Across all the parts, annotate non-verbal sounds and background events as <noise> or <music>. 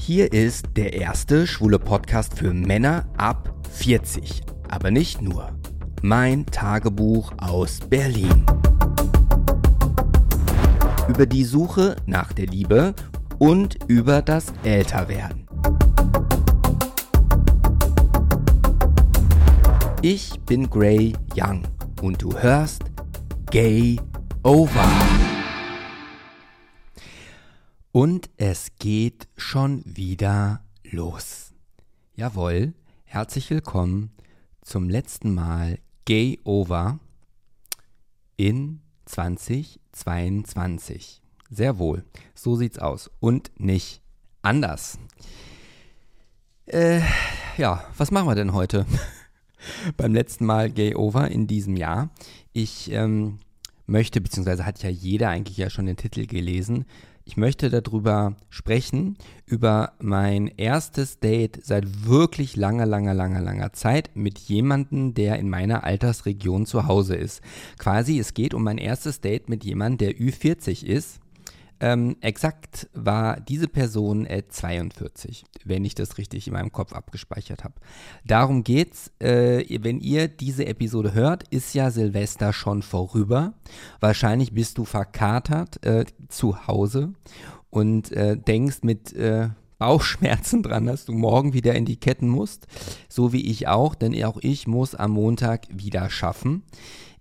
Hier ist der erste schwule Podcast für Männer ab 40. Aber nicht nur. Mein Tagebuch aus Berlin. Über die Suche nach der Liebe und über das Älterwerden. Ich bin Gray Young und du hörst Gay Over. Und es geht schon wieder los. Jawohl, herzlich willkommen zum letzten Mal Gay Over in 2022. Sehr wohl, so sieht's aus. Und nicht anders. Äh, ja, was machen wir denn heute? <laughs> Beim letzten Mal Gay Over in diesem Jahr. Ich ähm, möchte, beziehungsweise hat ja jeder eigentlich ja schon den Titel gelesen, ich möchte darüber sprechen, über mein erstes Date seit wirklich langer, langer, langer, langer Zeit mit jemandem, der in meiner Altersregion zu Hause ist. Quasi, es geht um mein erstes Date mit jemandem, der Ü40 ist ähm, exakt war diese Person äh, 42, wenn ich das richtig in meinem Kopf abgespeichert habe. Darum geht's. Äh, wenn ihr diese Episode hört, ist ja Silvester schon vorüber. Wahrscheinlich bist du verkatert äh, zu Hause und äh, denkst mit äh, Bauchschmerzen dran, dass du morgen wieder in die Ketten musst. So wie ich auch, denn auch ich muss am Montag wieder schaffen.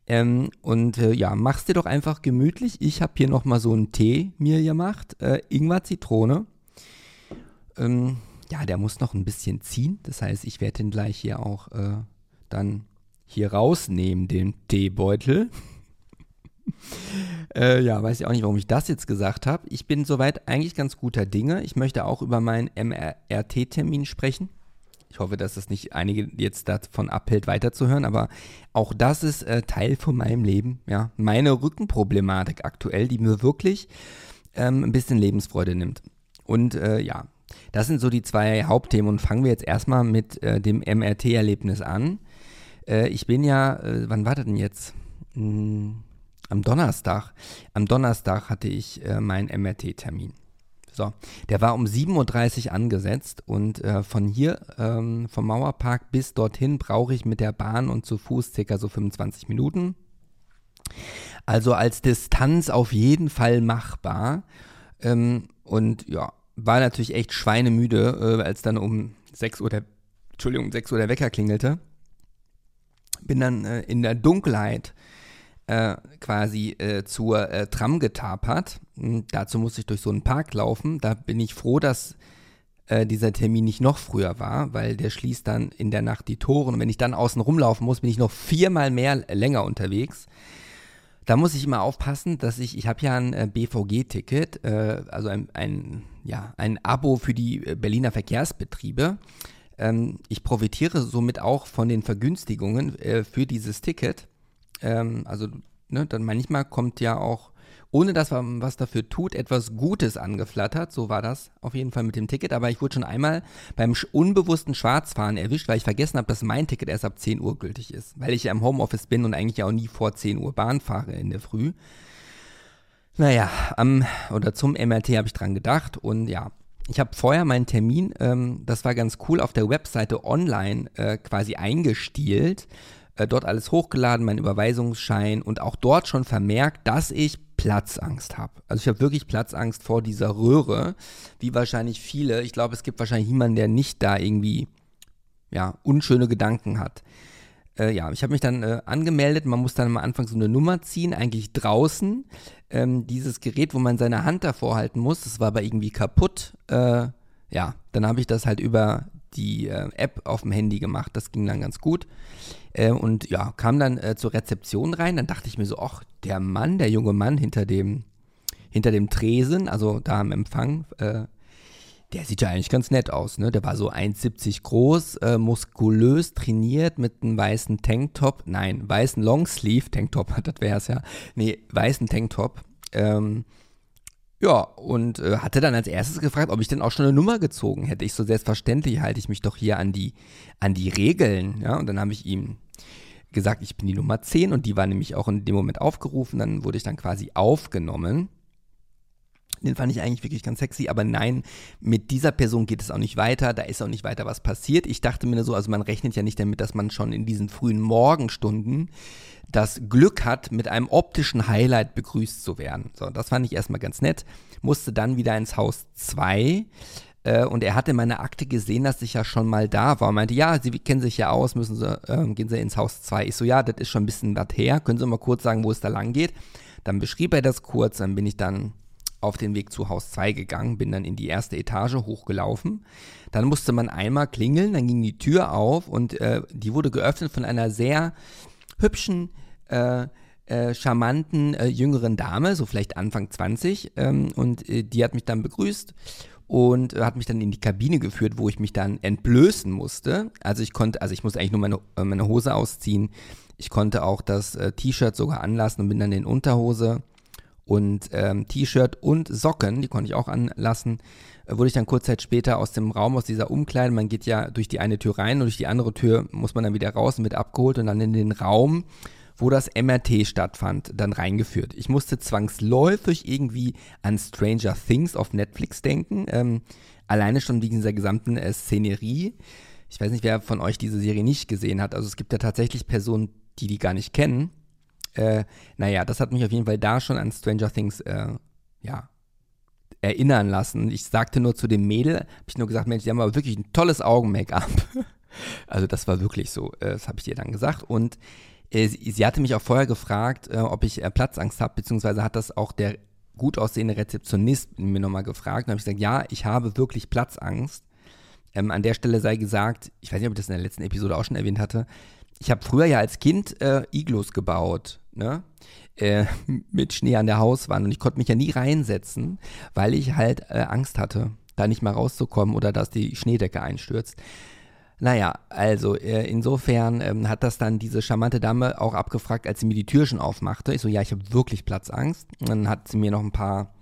Ähm, und äh, ja, mach's dir doch einfach gemütlich. Ich habe hier nochmal so einen Tee mir gemacht. Äh, Ingwer Zitrone. Ähm, ja, der muss noch ein bisschen ziehen. Das heißt, ich werde den gleich hier auch äh, dann hier rausnehmen, den Teebeutel. <laughs> äh, ja, weiß ich auch nicht, warum ich das jetzt gesagt habe. Ich bin soweit eigentlich ganz guter Dinge. Ich möchte auch über meinen MRT-Termin sprechen. Ich hoffe, dass das nicht einige jetzt davon abhält, weiterzuhören, aber auch das ist äh, Teil von meinem Leben. Ja, meine Rückenproblematik aktuell, die mir wirklich ähm, ein bisschen Lebensfreude nimmt. Und äh, ja, das sind so die zwei Hauptthemen und fangen wir jetzt erstmal mit äh, dem MRT-Erlebnis an. Äh, ich bin ja, äh, wann war das denn jetzt? Hm, am Donnerstag. Am Donnerstag hatte ich äh, meinen MRT-Termin. So, der war um 7.30 Uhr angesetzt und äh, von hier, ähm, vom Mauerpark bis dorthin brauche ich mit der Bahn und zu Fuß circa so 25 Minuten. Also als Distanz auf jeden Fall machbar. Ähm, und ja, war natürlich echt schweinemüde, äh, als dann um 6 Uhr der, Entschuldigung, um 6 Uhr der Wecker klingelte. Bin dann äh, in der Dunkelheit äh, quasi äh, zur äh, Tram getapert. Hm, dazu musste ich durch so einen Park laufen. Da bin ich froh, dass äh, dieser Termin nicht noch früher war, weil der schließt dann in der Nacht die Tore. Und wenn ich dann außen rumlaufen muss, bin ich noch viermal mehr länger unterwegs. Da muss ich immer aufpassen, dass ich, ich habe ja ein äh, BVG-Ticket, äh, also ein, ein, ja, ein Abo für die Berliner Verkehrsbetriebe. Ähm, ich profitiere somit auch von den Vergünstigungen für dieses Ticket. Ähm, also, ne, dann manchmal kommt ja auch, ohne dass man was dafür tut, etwas Gutes angeflattert. So war das auf jeden Fall mit dem Ticket. Aber ich wurde schon einmal beim unbewussten Schwarzfahren erwischt, weil ich vergessen habe, dass mein Ticket erst ab 10 Uhr gültig ist. Weil ich ja im Homeoffice bin und eigentlich auch nie vor 10 Uhr Bahn fahre in der Früh. Naja, am oder zum MRT habe ich dran gedacht und ja, ich habe vorher meinen Termin, ähm, das war ganz cool, auf der Webseite online äh, quasi eingestielt äh, dort alles hochgeladen, meinen Überweisungsschein und auch dort schon vermerkt, dass ich Platzangst habe. Also ich habe wirklich Platzangst vor dieser Röhre, wie wahrscheinlich viele. Ich glaube, es gibt wahrscheinlich niemanden, der nicht da irgendwie ja, unschöne Gedanken hat. Äh, ja, ich habe mich dann äh, angemeldet. Man muss dann am Anfang so eine Nummer ziehen, eigentlich draußen. Ähm, dieses Gerät, wo man seine Hand davor halten muss, das war aber irgendwie kaputt. Äh, ja, dann habe ich das halt über die äh, App auf dem Handy gemacht. Das ging dann ganz gut. Äh, und ja, kam dann äh, zur Rezeption rein. Dann dachte ich mir so, ach, der Mann, der junge Mann hinter dem, hinter dem Tresen, also da am Empfang, äh, der sieht ja eigentlich ganz nett aus, ne? Der war so 1,70 groß, äh, muskulös, trainiert mit einem weißen Tanktop. Nein, weißen Longsleeve, Tanktop, <laughs> das wäre es ja. Nee, weißen Tanktop. Ähm, ja, und äh, hatte dann als erstes gefragt, ob ich denn auch schon eine Nummer gezogen hätte. Ich so selbstverständlich halte ich mich doch hier an die, an die Regeln. Ja, und dann habe ich ihm gesagt, ich bin die Nummer 10 und die war nämlich auch in dem Moment aufgerufen. Dann wurde ich dann quasi aufgenommen. Den fand ich eigentlich wirklich ganz sexy, aber nein, mit dieser Person geht es auch nicht weiter, da ist auch nicht weiter was passiert. Ich dachte mir so, also man rechnet ja nicht damit, dass man schon in diesen frühen Morgenstunden das Glück hat, mit einem optischen Highlight begrüßt zu werden. So, das fand ich erstmal ganz nett. Musste dann wieder ins Haus 2 äh, und er hatte meine Akte gesehen, dass ich ja schon mal da war. Und meinte, ja, Sie kennen sich ja aus, müssen Sie, äh, gehen Sie ins Haus 2. Ich so, ja, das ist schon ein bisschen was her. Können Sie mal kurz sagen, wo es da lang geht? Dann beschrieb er das kurz, dann bin ich dann auf den Weg zu Haus 2 gegangen, bin dann in die erste Etage hochgelaufen. Dann musste man einmal klingeln, dann ging die Tür auf und äh, die wurde geöffnet von einer sehr hübschen, äh, äh, charmanten, äh, jüngeren Dame, so vielleicht Anfang 20. Ähm, und äh, die hat mich dann begrüßt und äh, hat mich dann in die Kabine geführt, wo ich mich dann entblößen musste. Also ich konnte, also ich musste eigentlich nur meine, meine Hose ausziehen. Ich konnte auch das T-Shirt sogar anlassen und bin dann in Unterhose und ähm, T-Shirt und Socken, die konnte ich auch anlassen, äh, wurde ich dann kurz Zeit später aus dem Raum, aus dieser Umkleide, man geht ja durch die eine Tür rein und durch die andere Tür muss man dann wieder raus und wird abgeholt und dann in den Raum, wo das MRT stattfand, dann reingeführt. Ich musste zwangsläufig irgendwie an Stranger Things auf Netflix denken, ähm, alleine schon wegen dieser gesamten äh, Szenerie. Ich weiß nicht, wer von euch diese Serie nicht gesehen hat. Also es gibt ja tatsächlich Personen, die die gar nicht kennen äh, naja, das hat mich auf jeden Fall da schon an Stranger Things, äh, ja, erinnern lassen. Ich sagte nur zu dem Mädel, habe ich nur gesagt, Mensch, die haben aber wirklich ein tolles Augen-Make-up. <laughs> also das war wirklich so, äh, das habe ich ihr dann gesagt. Und äh, sie, sie, hatte mich auch vorher gefragt, äh, ob ich Platzangst habe, beziehungsweise hat das auch der gut aussehende Rezeptionist mir nochmal gefragt. Dann habe ich gesagt, ja, ich habe wirklich Platzangst. Ähm, an der Stelle sei gesagt, ich weiß nicht, ob ich das in der letzten Episode auch schon erwähnt hatte, ich habe früher ja als Kind äh, Iglos gebaut ne? Äh, <laughs> mit Schnee an der Hauswand und ich konnte mich ja nie reinsetzen, weil ich halt äh, Angst hatte, da nicht mal rauszukommen oder dass die Schneedecke einstürzt. Naja, also äh, insofern ähm, hat das dann diese charmante Dame auch abgefragt, als sie mir die Tür schon aufmachte. Ich so, ja, ich habe wirklich Platzangst. Und dann hat sie mir noch ein paar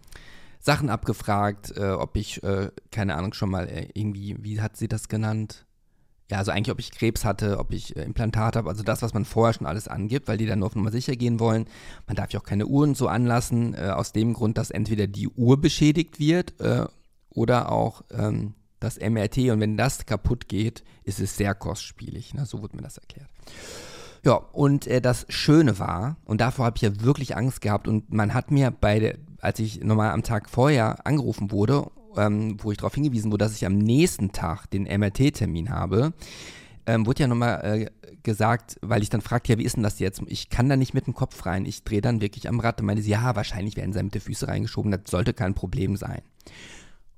Sachen abgefragt, äh, ob ich, äh, keine Ahnung, schon mal äh, irgendwie, wie hat sie das genannt? Ja, also eigentlich, ob ich Krebs hatte, ob ich äh, Implantat habe, also das, was man vorher schon alles angibt, weil die dann nur auf Nummer sicher gehen wollen. Man darf ja auch keine Uhren so anlassen, äh, aus dem Grund, dass entweder die Uhr beschädigt wird äh, oder auch ähm, das MRT. Und wenn das kaputt geht, ist es sehr kostspielig. Ne? So wurde mir das erklärt. Ja, und äh, das Schöne war, und davor habe ich ja wirklich Angst gehabt, und man hat mir bei der, als ich nochmal am Tag vorher angerufen wurde ähm, wo ich darauf hingewiesen wurde, dass ich am nächsten Tag den MRT-Termin habe, ähm, wurde ja nochmal äh, gesagt, weil ich dann fragte, ja, wie ist denn das jetzt? Ich kann da nicht mit dem Kopf rein. Ich drehe dann wirklich am Rad und meinte sie, ja, wahrscheinlich werden sie mit den Füßen reingeschoben, das sollte kein Problem sein.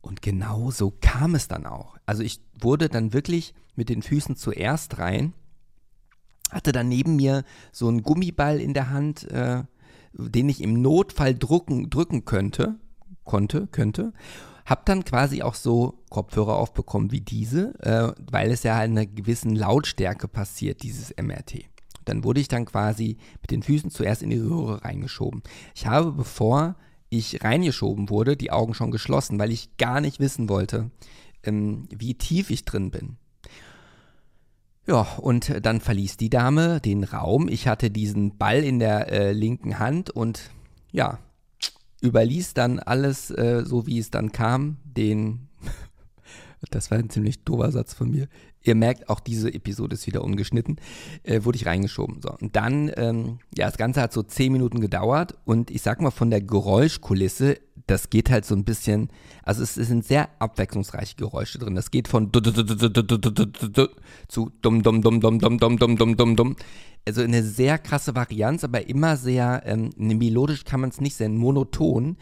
Und genau so kam es dann auch. Also ich wurde dann wirklich mit den Füßen zuerst rein, hatte dann neben mir so einen Gummiball in der Hand, äh, den ich im Notfall drucken, drücken könnte, konnte, könnte. Hab dann quasi auch so Kopfhörer aufbekommen wie diese, äh, weil es ja in einer gewissen Lautstärke passiert, dieses MRT. Dann wurde ich dann quasi mit den Füßen zuerst in die Röhre reingeschoben. Ich habe, bevor ich reingeschoben wurde, die Augen schon geschlossen, weil ich gar nicht wissen wollte, ähm, wie tief ich drin bin. Ja, und dann verließ die Dame den Raum. Ich hatte diesen Ball in der äh, linken Hand und ja, überließ dann alles äh, so, wie es dann kam, den, das war ein ziemlich dober Satz von mir, ihr merkt, auch diese Episode ist wieder ungeschnitten, äh, wurde ich reingeschoben. So. Und dann, ähm, ja, das Ganze hat so zehn Minuten gedauert und ich sag mal von der Geräuschkulisse, das geht halt so ein bisschen, also es, es sind sehr abwechslungsreiche Geräusche drin. Das geht von zu dum dum dum dum dum dum dum dum dum dum. Also eine sehr krasse Varianz, aber immer sehr, ähm, melodisch kann man es nicht sehr monoton,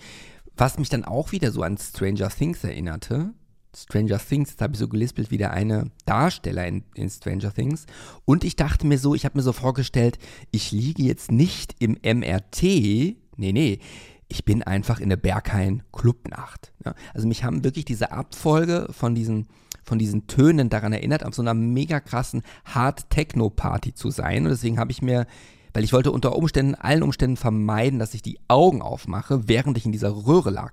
was mich dann auch wieder so an Stranger Things erinnerte. Stranger Things, jetzt habe ich so gelispelt wie der eine Darsteller in, in, Stranger Things. Und ich dachte mir so, ich habe mir so vorgestellt, ich liege jetzt nicht im MRT. Nee, nee. Ich bin einfach in der Berghain Clubnacht. Ja, also mich haben wirklich diese Abfolge von diesen, von diesen Tönen daran erinnert, auf so einer mega krassen Hard-Techno-Party zu sein. Und deswegen habe ich mir weil ich wollte unter Umständen, allen Umständen vermeiden, dass ich die Augen aufmache, während ich in dieser Röhre lag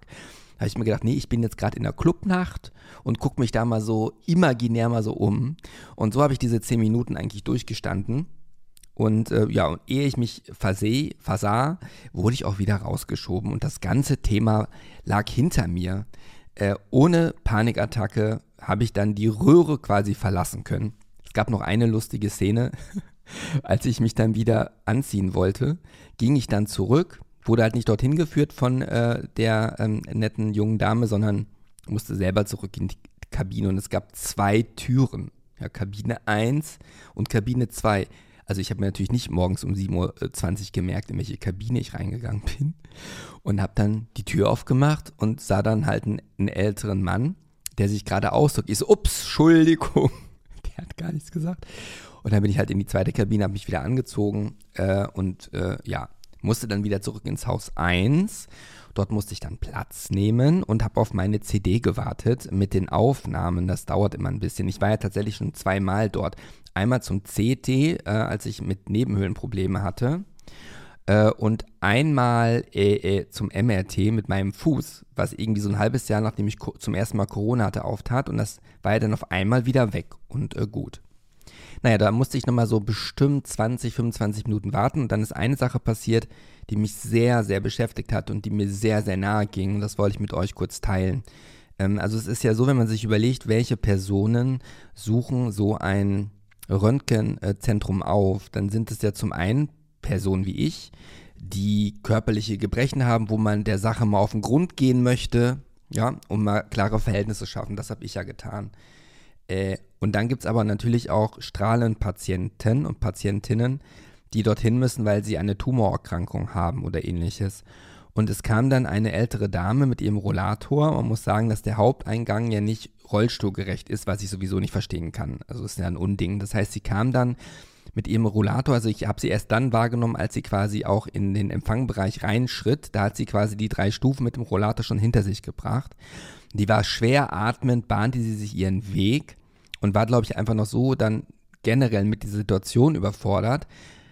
habe ich mir gedacht, nee, ich bin jetzt gerade in der Clubnacht und gucke mich da mal so imaginär mal so um. Und so habe ich diese zehn Minuten eigentlich durchgestanden. Und äh, ja, und ehe ich mich verseh, versah, wurde ich auch wieder rausgeschoben. Und das ganze Thema lag hinter mir. Äh, ohne Panikattacke habe ich dann die Röhre quasi verlassen können. Es gab noch eine lustige Szene. <laughs> Als ich mich dann wieder anziehen wollte, ging ich dann zurück, wurde halt nicht dorthin geführt von äh, der ähm, netten jungen Dame, sondern musste selber zurück in die Kabine und es gab zwei Türen. Ja, Kabine 1 und Kabine 2. Also ich habe mir natürlich nicht morgens um 7.20 Uhr gemerkt, in welche Kabine ich reingegangen bin. Und habe dann die Tür aufgemacht und sah dann halt einen, einen älteren Mann, der sich gerade ausdrückt. Ich so, ups, Entschuldigung. <laughs> Der hat gar nichts gesagt. Und dann bin ich halt in die zweite Kabine, habe mich wieder angezogen äh, und äh, ja, musste dann wieder zurück ins Haus 1. Dort musste ich dann Platz nehmen und habe auf meine CD gewartet mit den Aufnahmen. Das dauert immer ein bisschen. Ich war ja tatsächlich schon zweimal dort. Einmal zum CT, äh, als ich mit Nebenhöhlenprobleme hatte. Äh, und einmal äh, äh zum MRT mit meinem Fuß, was irgendwie so ein halbes Jahr, nachdem ich zum ersten Mal Corona hatte, auftat. Und das war ja dann auf einmal wieder weg und äh, gut. Naja, da musste ich nochmal so bestimmt 20, 25 Minuten warten und dann ist eine Sache passiert, die mich sehr, sehr beschäftigt hat und die mir sehr, sehr nahe ging. Und das wollte ich mit euch kurz teilen. Ähm, also es ist ja so, wenn man sich überlegt, welche Personen suchen so ein Röntgenzentrum auf, dann sind es ja zum einen Personen wie ich, die körperliche Gebrechen haben, wo man der Sache mal auf den Grund gehen möchte, ja, um mal klare Verhältnisse zu schaffen. Das habe ich ja getan. Äh, und dann gibt es aber natürlich auch Strahlenpatienten und Patientinnen, die dorthin müssen, weil sie eine Tumorerkrankung haben oder ähnliches. Und es kam dann eine ältere Dame mit ihrem Rollator. Man muss sagen, dass der Haupteingang ja nicht rollstuhlgerecht ist, was ich sowieso nicht verstehen kann. Also ist ja ein Unding. Das heißt, sie kam dann mit ihrem Rollator, also ich habe sie erst dann wahrgenommen, als sie quasi auch in den Empfangbereich reinschritt. Da hat sie quasi die drei Stufen mit dem Rollator schon hinter sich gebracht. Die war schwer atmend, bahnte sie sich ihren Weg und war, glaube ich, einfach noch so dann generell mit dieser Situation überfordert.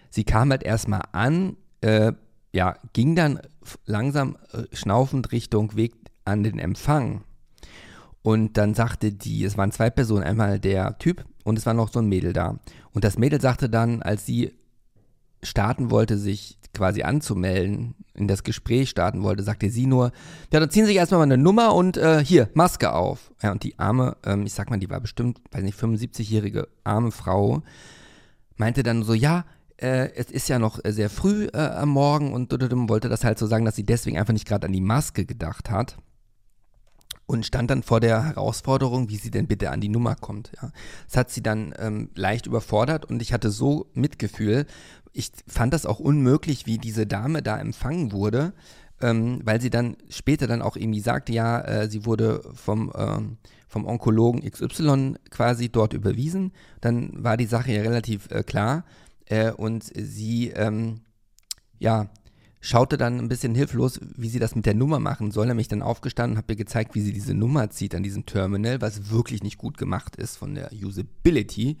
Sie kam halt erstmal an, äh, ja, ging dann langsam äh, schnaufend Richtung Weg an den Empfang. Und dann sagte die, es waren zwei Personen, einmal der Typ und es war noch so ein Mädel da. Und das Mädel sagte dann, als sie starten wollte, sich quasi anzumelden, in das Gespräch starten wollte, sagte sie nur, ja, dann ziehen Sie sich erstmal mal eine Nummer und äh, hier, Maske auf. Ja, und die arme, ähm, ich sag mal, die war bestimmt, weiß nicht, 75-jährige arme Frau, meinte dann so, ja, äh, es ist ja noch sehr früh äh, am Morgen und wollte das halt so sagen, dass sie deswegen einfach nicht gerade an die Maske gedacht hat und stand dann vor der Herausforderung, wie sie denn bitte an die Nummer kommt. Ja. Das hat sie dann ähm, leicht überfordert und ich hatte so Mitgefühl, ich fand das auch unmöglich, wie diese Dame da empfangen wurde, ähm, weil sie dann später dann auch irgendwie sagte, ja, äh, sie wurde vom, ähm, vom Onkologen XY quasi dort überwiesen. Dann war die Sache ja relativ äh, klar äh, und sie, ähm, ja, schaute dann ein bisschen hilflos, wie sie das mit der Nummer machen soll. Nämlich dann aufgestanden und habe ihr gezeigt, wie sie diese Nummer zieht an diesem Terminal, was wirklich nicht gut gemacht ist von der Usability.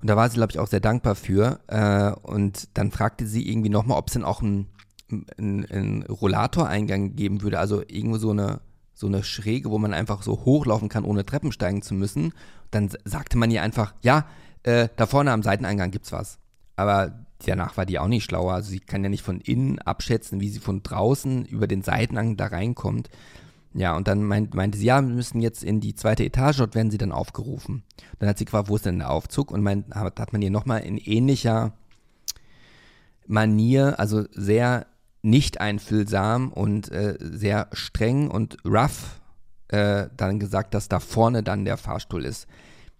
Und da war sie, glaube ich, auch sehr dankbar für. Äh, und dann fragte sie irgendwie nochmal, ob es denn auch einen, einen, einen Rollatoreingang geben würde, also irgendwo so eine, so eine Schräge, wo man einfach so hochlaufen kann, ohne Treppen steigen zu müssen. Dann sagte man ihr einfach, ja, äh, da vorne am Seiteneingang gibt's was. Aber danach war die auch nicht schlauer. Also sie kann ja nicht von innen abschätzen, wie sie von draußen über den Seiteneingang da reinkommt. Ja, und dann meint, meinte sie, ja, wir müssen jetzt in die zweite Etage, dort werden sie dann aufgerufen. Dann hat sie gefragt, wo ist denn der Aufzug? Und meint, hat, hat man ihr nochmal in ähnlicher Manier, also sehr nicht einfühlsam und äh, sehr streng und rough, äh, dann gesagt, dass da vorne dann der Fahrstuhl ist.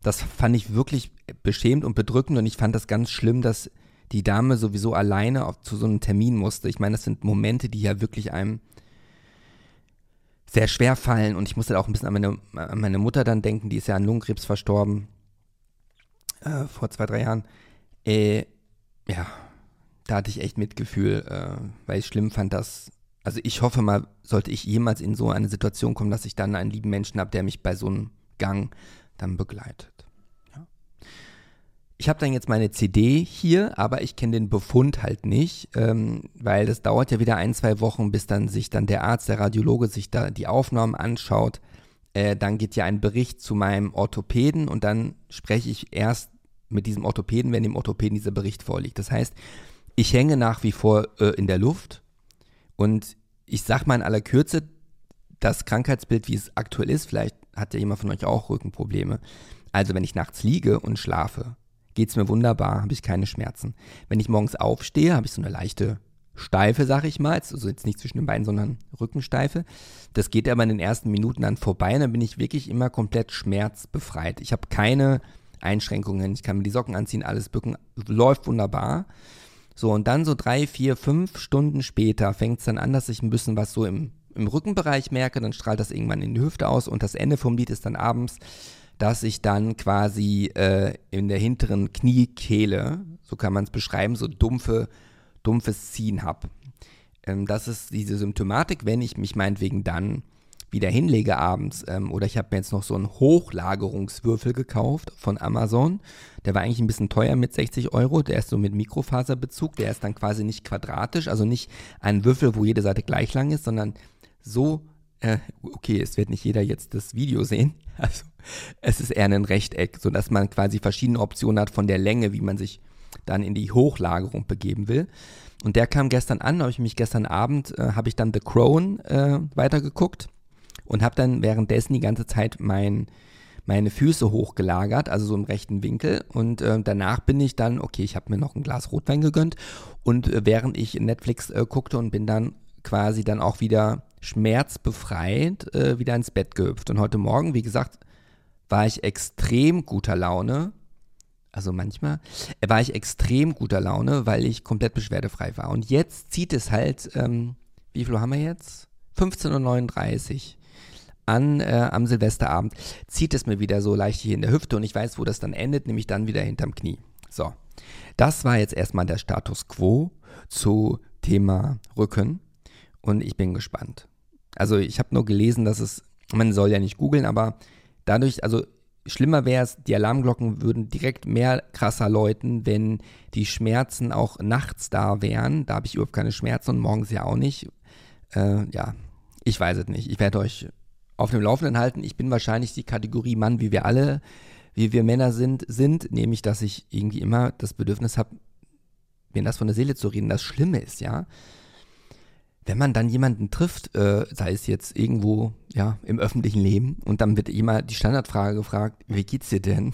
Das fand ich wirklich beschämt und bedrückend und ich fand das ganz schlimm, dass die Dame sowieso alleine auf, zu so einem Termin musste. Ich meine, das sind Momente, die ja wirklich einem sehr schwer fallen und ich musste auch ein bisschen an meine, an meine Mutter dann denken, die ist ja an Lungenkrebs verstorben äh, vor zwei, drei Jahren. Äh, ja, da hatte ich echt Mitgefühl, äh, weil ich schlimm fand, dass, also ich hoffe mal, sollte ich jemals in so eine Situation kommen, dass ich dann einen lieben Menschen habe, der mich bei so einem Gang dann begleitet. Ich habe dann jetzt meine CD hier, aber ich kenne den Befund halt nicht, ähm, weil das dauert ja wieder ein, zwei Wochen, bis dann sich dann der Arzt, der Radiologe sich da die Aufnahmen anschaut. Äh, dann geht ja ein Bericht zu meinem Orthopäden und dann spreche ich erst mit diesem Orthopäden, wenn dem Orthopäden dieser Bericht vorliegt. Das heißt, ich hänge nach wie vor äh, in der Luft und ich sage mal in aller Kürze, das Krankheitsbild, wie es aktuell ist, vielleicht hat ja jemand von euch auch Rückenprobleme. Also wenn ich nachts liege und schlafe, geht es mir wunderbar, habe ich keine Schmerzen. Wenn ich morgens aufstehe, habe ich so eine leichte Steife, sag ich mal, also jetzt nicht zwischen den Beinen, sondern Rückensteife. Das geht aber in den ersten Minuten dann vorbei dann bin ich wirklich immer komplett schmerzbefreit. Ich habe keine Einschränkungen, ich kann mir die Socken anziehen, alles bücken, läuft wunderbar. So, und dann so drei, vier, fünf Stunden später fängt es dann an, dass ich ein bisschen was so im, im Rückenbereich merke, dann strahlt das irgendwann in die Hüfte aus und das Ende vom Lied ist dann abends, dass ich dann quasi äh, in der hinteren Kniekehle, so kann man es beschreiben, so dumpfe dumpfes Ziehen habe. Ähm, das ist diese Symptomatik, wenn ich mich meinetwegen dann wieder hinlege abends ähm, oder ich habe mir jetzt noch so einen Hochlagerungswürfel gekauft von Amazon. Der war eigentlich ein bisschen teuer mit 60 Euro. Der ist so mit Mikrofaserbezug. Der ist dann quasi nicht quadratisch, also nicht ein Würfel, wo jede Seite gleich lang ist, sondern so, äh, okay, es wird nicht jeder jetzt das Video sehen. <laughs> Also es ist eher ein Rechteck, sodass man quasi verschiedene Optionen hat von der Länge, wie man sich dann in die Hochlagerung begeben will. Und der kam gestern an, habe ich mich gestern Abend, äh, habe ich dann The Crown äh, weitergeguckt und habe dann währenddessen die ganze Zeit mein, meine Füße hochgelagert, also so im rechten Winkel. Und äh, danach bin ich dann, okay, ich habe mir noch ein Glas Rotwein gegönnt und äh, während ich Netflix äh, guckte und bin dann quasi dann auch wieder schmerzbefreit äh, wieder ins Bett gehüpft. Und heute Morgen, wie gesagt, war ich extrem guter Laune also manchmal, war ich extrem guter Laune, weil ich komplett beschwerdefrei war. Und jetzt zieht es halt, ähm, wie viel haben wir jetzt? 15.39 Uhr an äh, am Silvesterabend, zieht es mir wieder so leicht hier in der Hüfte und ich weiß, wo das dann endet, nämlich dann wieder hinterm Knie. So, das war jetzt erstmal der Status quo zu Thema Rücken und ich bin gespannt. Also ich habe nur gelesen, dass es, man soll ja nicht googeln, aber dadurch, also Schlimmer wäre es, die Alarmglocken würden direkt mehr krasser läuten, wenn die Schmerzen auch nachts da wären. Da habe ich überhaupt keine Schmerzen und morgens ja auch nicht. Äh, ja, ich weiß es nicht. Ich werde euch auf dem Laufenden halten. Ich bin wahrscheinlich die Kategorie Mann, wie wir alle, wie wir Männer sind, sind, nämlich, dass ich irgendwie immer das Bedürfnis habe, mir das von der Seele zu reden. Das Schlimme ist, ja, wenn man dann jemanden trifft, äh, sei es jetzt irgendwo, ja, im öffentlichen Leben, und dann wird immer die Standardfrage gefragt, wie geht's dir denn?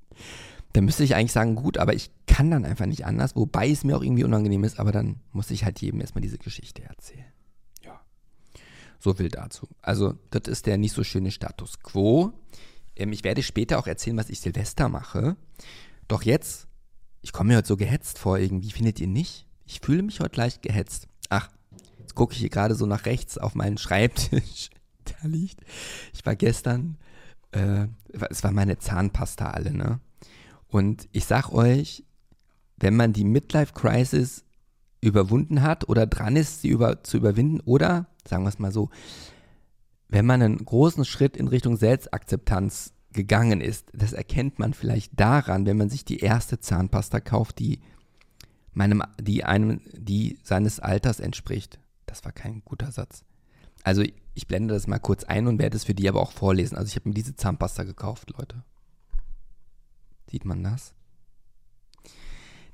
<laughs> dann müsste ich eigentlich sagen, gut, aber ich kann dann einfach nicht anders, wobei es mir auch irgendwie unangenehm ist, aber dann muss ich halt jedem erstmal diese Geschichte erzählen. Ja. So viel dazu. Also, das ist der nicht so schöne Status quo. Ähm, ich werde später auch erzählen, was ich Silvester mache. Doch jetzt, ich komme mir heute so gehetzt vor irgendwie, findet ihr nicht? Ich fühle mich heute leicht gehetzt. Ach, Jetzt gucke ich hier gerade so nach rechts auf meinen Schreibtisch. <laughs> da liegt. Ich war gestern, äh, es war meine Zahnpasta alle, ne? Und ich sag euch, wenn man die Midlife Crisis überwunden hat oder dran ist, sie über, zu überwinden, oder, sagen wir es mal so, wenn man einen großen Schritt in Richtung Selbstakzeptanz gegangen ist, das erkennt man vielleicht daran, wenn man sich die erste Zahnpasta kauft, die meinem, die einem, die seines Alters entspricht. Das war kein guter Satz. Also ich blende das mal kurz ein und werde es für die aber auch vorlesen. Also ich habe mir diese Zahnpasta gekauft, Leute. Sieht man das?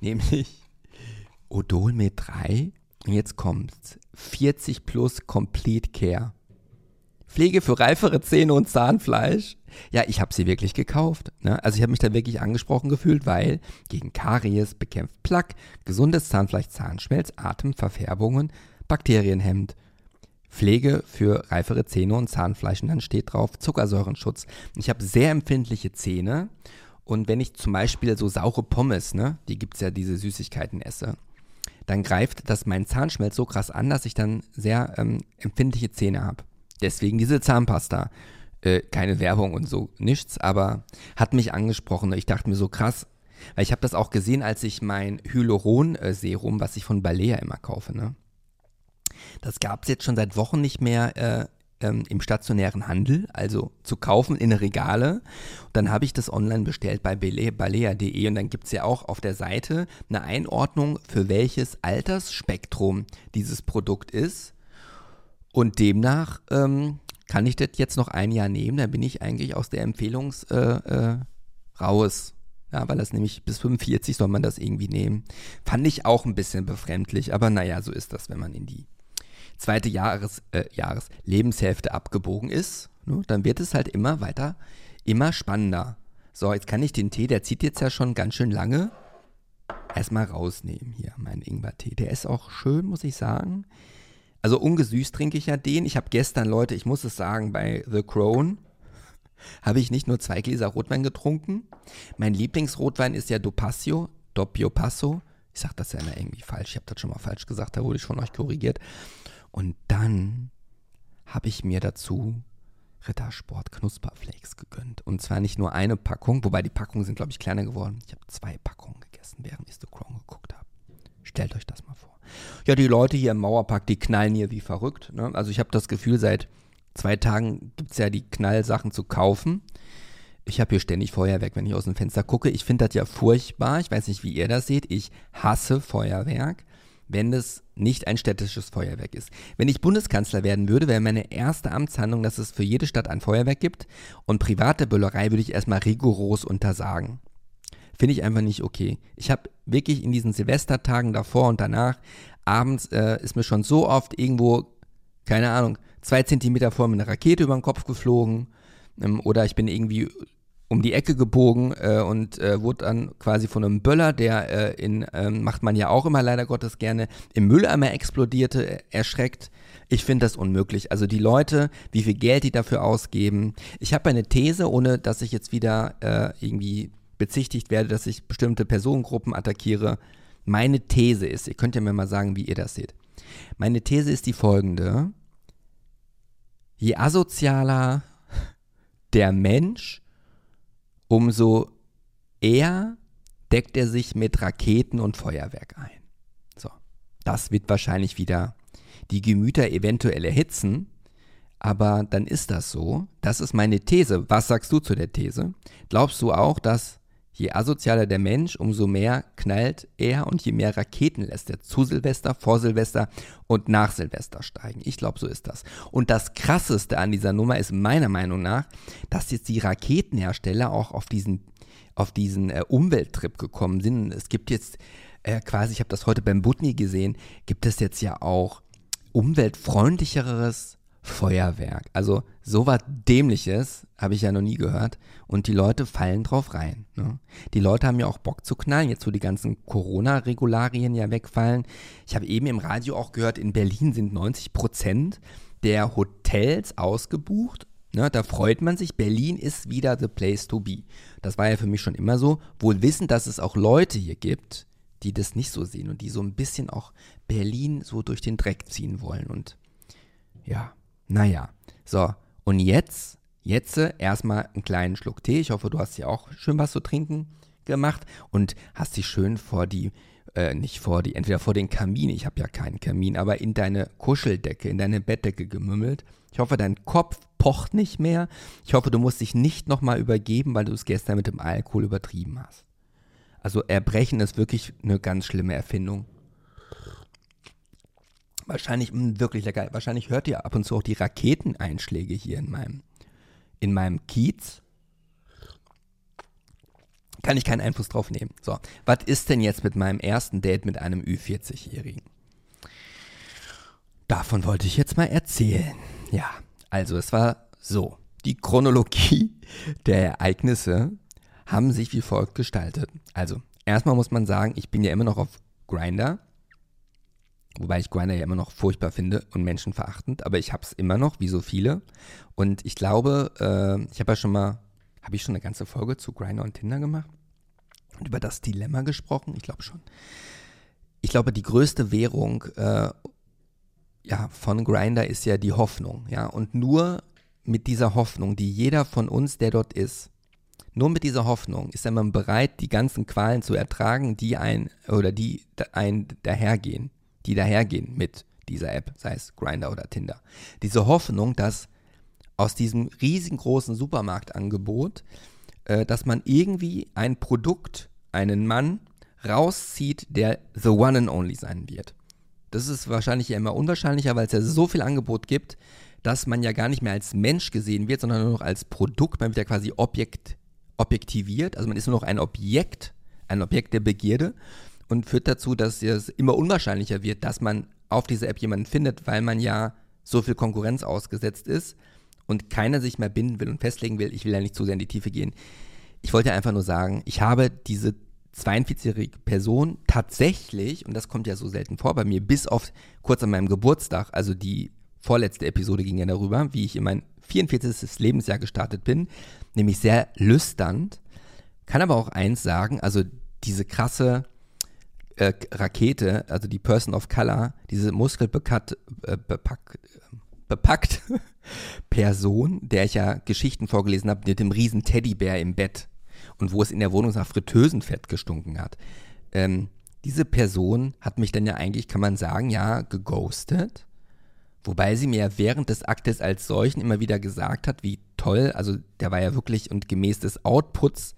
Nämlich <laughs> Odol mit 3. Und jetzt kommt's. 40 plus Complete Care. Pflege für reifere Zähne und Zahnfleisch. Ja, ich habe sie wirklich gekauft. Ne? Also ich habe mich da wirklich angesprochen gefühlt, weil gegen Karies bekämpft Plaque, gesundes Zahnfleisch, Zahnschmelz, Atemverfärbungen, Bakterienhemd. Pflege für reifere Zähne und Zahnfleisch und dann steht drauf Zuckersäurenschutz. Ich habe sehr empfindliche Zähne und wenn ich zum Beispiel so saure Pommes, ne, die gibt es ja diese Süßigkeiten esse, dann greift das meinen Zahnschmelz so krass an, dass ich dann sehr ähm, empfindliche Zähne habe. Deswegen diese Zahnpasta. Äh, keine Werbung und so, nichts, aber hat mich angesprochen. Ich dachte mir so krass, weil ich habe das auch gesehen, als ich mein Hyaluron-Serum, was ich von Balea immer kaufe, ne? Das gab es jetzt schon seit Wochen nicht mehr äh, ähm, im stationären Handel, also zu kaufen in Regale. Und dann habe ich das online bestellt bei balea.de und dann gibt es ja auch auf der Seite eine Einordnung, für welches Altersspektrum dieses Produkt ist. Und demnach ähm, kann ich das jetzt noch ein Jahr nehmen, dann bin ich eigentlich aus der Empfehlungs äh, äh, raus. Ja, weil das nämlich bis 45 soll man das irgendwie nehmen. Fand ich auch ein bisschen befremdlich, aber naja, so ist das, wenn man in die zweite Jahres, äh, Jahres Lebenshälfte abgebogen ist. Ne, dann wird es halt immer weiter, immer spannender. So, jetzt kann ich den Tee, der zieht jetzt ja schon ganz schön lange, erstmal rausnehmen hier, meinen Ingwer-Tee. Der ist auch schön, muss ich sagen. Also ungesüßt trinke ich ja den. Ich habe gestern, Leute, ich muss es sagen, bei The Crown <laughs> habe ich nicht nur zwei Gläser Rotwein getrunken. Mein Lieblingsrotwein ist ja Dopassio, Doppio Passo. Ich sage das ja immer irgendwie falsch. Ich habe das schon mal falsch gesagt, da wurde ich von euch korrigiert. Und dann habe ich mir dazu Rittersport Knusperflakes gegönnt. Und zwar nicht nur eine Packung, wobei die Packungen sind, glaube ich, kleiner geworden. Ich habe zwei Packungen gegessen, während ich The Crown geguckt habe. Stellt euch das mal vor. Ja, die Leute hier im Mauerpark, die knallen hier wie verrückt. Ne? Also ich habe das Gefühl, seit zwei Tagen gibt es ja die Knallsachen zu kaufen. Ich habe hier ständig Feuerwerk, wenn ich aus dem Fenster gucke. Ich finde das ja furchtbar. Ich weiß nicht, wie ihr das seht. Ich hasse Feuerwerk, wenn es nicht ein städtisches Feuerwerk ist. Wenn ich Bundeskanzler werden würde, wäre meine erste Amtshandlung, dass es für jede Stadt ein Feuerwerk gibt. Und private Böllerei würde ich erstmal rigoros untersagen. Finde ich einfach nicht okay. Ich habe wirklich in diesen Silvestertagen davor und danach, abends äh, ist mir schon so oft irgendwo, keine Ahnung, zwei Zentimeter vor mir eine Rakete über den Kopf geflogen ähm, oder ich bin irgendwie um die Ecke gebogen äh, und äh, wurde dann quasi von einem Böller, der äh, in, ähm, macht man ja auch immer leider Gottes gerne, im Mülleimer explodierte, äh, erschreckt. Ich finde das unmöglich. Also die Leute, wie viel Geld die dafür ausgeben. Ich habe eine These, ohne dass ich jetzt wieder äh, irgendwie bezichtigt werde, dass ich bestimmte Personengruppen attackiere. Meine These ist, ihr könnt ja mir mal sagen, wie ihr das seht. Meine These ist die folgende. Je asozialer der Mensch, umso eher deckt er sich mit Raketen und Feuerwerk ein. So, das wird wahrscheinlich wieder die Gemüter eventuell erhitzen, aber dann ist das so. Das ist meine These. Was sagst du zu der These? Glaubst du auch, dass Je asozialer der Mensch, umso mehr knallt er und je mehr Raketen lässt er zu Silvester, vor Silvester und nach Silvester steigen. Ich glaube, so ist das. Und das Krasseste an dieser Nummer ist meiner Meinung nach, dass jetzt die Raketenhersteller auch auf diesen, auf diesen äh, Umwelttrip gekommen sind. Es gibt jetzt äh, quasi, ich habe das heute beim Butni gesehen, gibt es jetzt ja auch umweltfreundlicheres Feuerwerk. Also sowas Dämliches habe ich ja noch nie gehört. Und die Leute fallen drauf rein. Ne? Die Leute haben ja auch Bock zu knallen, jetzt wo die ganzen Corona-Regularien ja wegfallen. Ich habe eben im Radio auch gehört, in Berlin sind 90 Prozent der Hotels ausgebucht. Ne, da freut man sich, Berlin ist wieder the place to be. Das war ja für mich schon immer so. Wohl wissend, dass es auch Leute hier gibt, die das nicht so sehen und die so ein bisschen auch Berlin so durch den Dreck ziehen wollen. Und ja, naja, so, und jetzt, jetzt erstmal einen kleinen Schluck Tee. Ich hoffe, du hast hier auch schön was zu trinken gemacht und hast dich schön vor die, äh, nicht vor die, entweder vor den Kamin, ich habe ja keinen Kamin, aber in deine Kuscheldecke, in deine Bettdecke gemümmelt. Ich hoffe, dein Kopf pocht nicht mehr. Ich hoffe, du musst dich nicht nochmal übergeben, weil du es gestern mit dem Alkohol übertrieben hast. Also Erbrechen ist wirklich eine ganz schlimme Erfindung. Wahrscheinlich, mh, hm, wirklich lecker. Wahrscheinlich hört ihr ab und zu auch die Raketeneinschläge hier in meinem, in meinem Kiez. Kann ich keinen Einfluss drauf nehmen. So, was ist denn jetzt mit meinem ersten Date mit einem Ü40-Jährigen? Davon wollte ich jetzt mal erzählen. Ja, also es war so. Die Chronologie <laughs> der Ereignisse haben sich wie folgt gestaltet. Also, erstmal muss man sagen, ich bin ja immer noch auf Grinder Wobei ich Grindr ja immer noch furchtbar finde und menschenverachtend, aber ich habe es immer noch, wie so viele. Und ich glaube, äh, ich habe ja schon mal, habe ich schon eine ganze Folge zu Grindr und Tinder gemacht und über das Dilemma gesprochen? Ich glaube schon. Ich glaube, die größte Währung äh, ja, von Grindr ist ja die Hoffnung. Ja? Und nur mit dieser Hoffnung, die jeder von uns, der dort ist, nur mit dieser Hoffnung ist man bereit, die ganzen Qualen zu ertragen, die ein oder die ein dahergehen die dahergehen mit dieser App, sei es Grinder oder Tinder. Diese Hoffnung, dass aus diesem riesengroßen Supermarktangebot, äh, dass man irgendwie ein Produkt, einen Mann rauszieht, der the one and only sein wird. Das ist wahrscheinlich ja immer unwahrscheinlicher, weil es ja so viel Angebot gibt, dass man ja gar nicht mehr als Mensch gesehen wird, sondern nur noch als Produkt. Man wird ja quasi Objekt, objektiviert, also man ist nur noch ein Objekt, ein Objekt der Begierde und führt dazu, dass es immer unwahrscheinlicher wird, dass man auf dieser App jemanden findet, weil man ja so viel Konkurrenz ausgesetzt ist und keiner sich mehr binden will und festlegen will. Ich will ja nicht zu sehr in die Tiefe gehen. Ich wollte einfach nur sagen, ich habe diese 42-jährige Person tatsächlich, und das kommt ja so selten vor bei mir, bis auf kurz an meinem Geburtstag, also die vorletzte Episode ging ja darüber, wie ich in mein 44. Lebensjahr gestartet bin, nämlich sehr lüsternd. Kann aber auch eins sagen, also diese krasse äh, Rakete, also die Person of Color, diese muskelbepackt, äh, bepackt, bepackt <laughs> Person, der ich ja Geschichten vorgelesen habe mit dem riesen Teddybär im Bett und wo es in der Wohnung nach Fritteusenfett gestunken hat. Ähm, diese Person hat mich dann ja eigentlich, kann man sagen, ja, geghostet. Wobei sie mir ja während des Aktes als solchen immer wieder gesagt hat, wie toll, also der war ja wirklich und gemäß des Outputs